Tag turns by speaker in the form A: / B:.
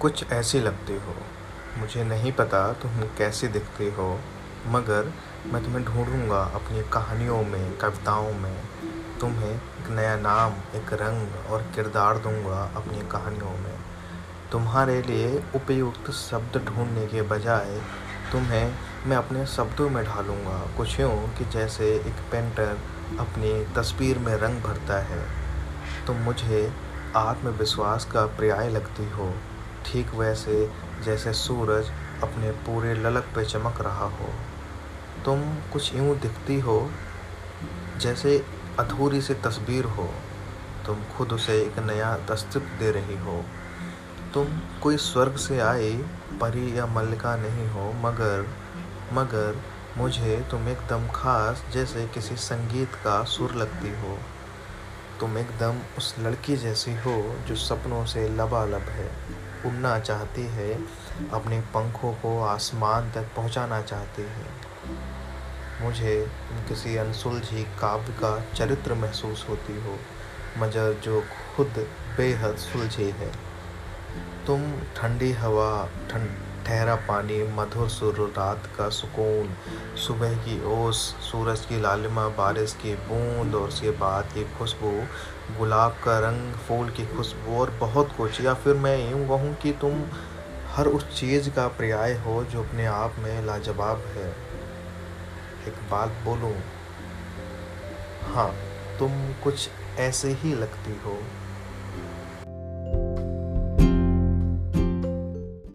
A: कुछ ऐसे लगते हो। मुझे नहीं पता तुम कैसे दिखते हो, मगर मैं तुम्हें ढूंढूँगा अपनी कहानियों में, कविताओं में। तुम्हें एक नया नाम, एक रंग और किरदार दूँगा अपनी कहानियों में। तुम्हारे लिए उपयुक्त शब्द ढूँढने के बजाय तुम्हें मैं अपने शब्दों में ढालूँगा। कुछ यूँ कि जैसे एक पेंटर अपनी तस्वीर में रंग भरता है। तुम मुझे आत्मविश्वास का पर्याय लगती हो, ठीक वैसे जैसे सूरज अपने पूरे ललक पे चमक रहा हो। तुम कुछ यूँ दिखती हो जैसे अधूरी सी तस्वीर हो। तुम खुद उसे एक नया अस्तित्व दे रही हो। तुम कोई स्वर्ग से आई परी या मल्लिका नहीं हो, मगर मगर मुझे तुम एकदम खास जैसे किसी संगीत का सुर लगती हो। तुम एकदम उस लड़की जैसी हो जो सपनों से लबालब है। उड़ना चाहती है, अपने पंखों को आसमान तक पहुंचाना चाहती है। मुझे किसी अनसुलझी काव्य का चरित्र महसूस होती हो मजर जो खुद बेहद सुलझी है। तुम ठंडी हवा ठंड ठहरा पानी, मधुर सुर रात का सुकून। सुबह की ओस, सूरज की लालिमा, बारिश की बूंद और उसके बाद की खुशबू। गुलाब का रंग, फूल की खुशबू और बहुत कुछ। या फिर मैं यूँ कहूँ कि तुम हर उस चीज़ का पर्याय हो जो अपने आप में लाजवाब है। एक बात बोलूँ? हाँ तुम कुछ ऐसे ही लगती हो।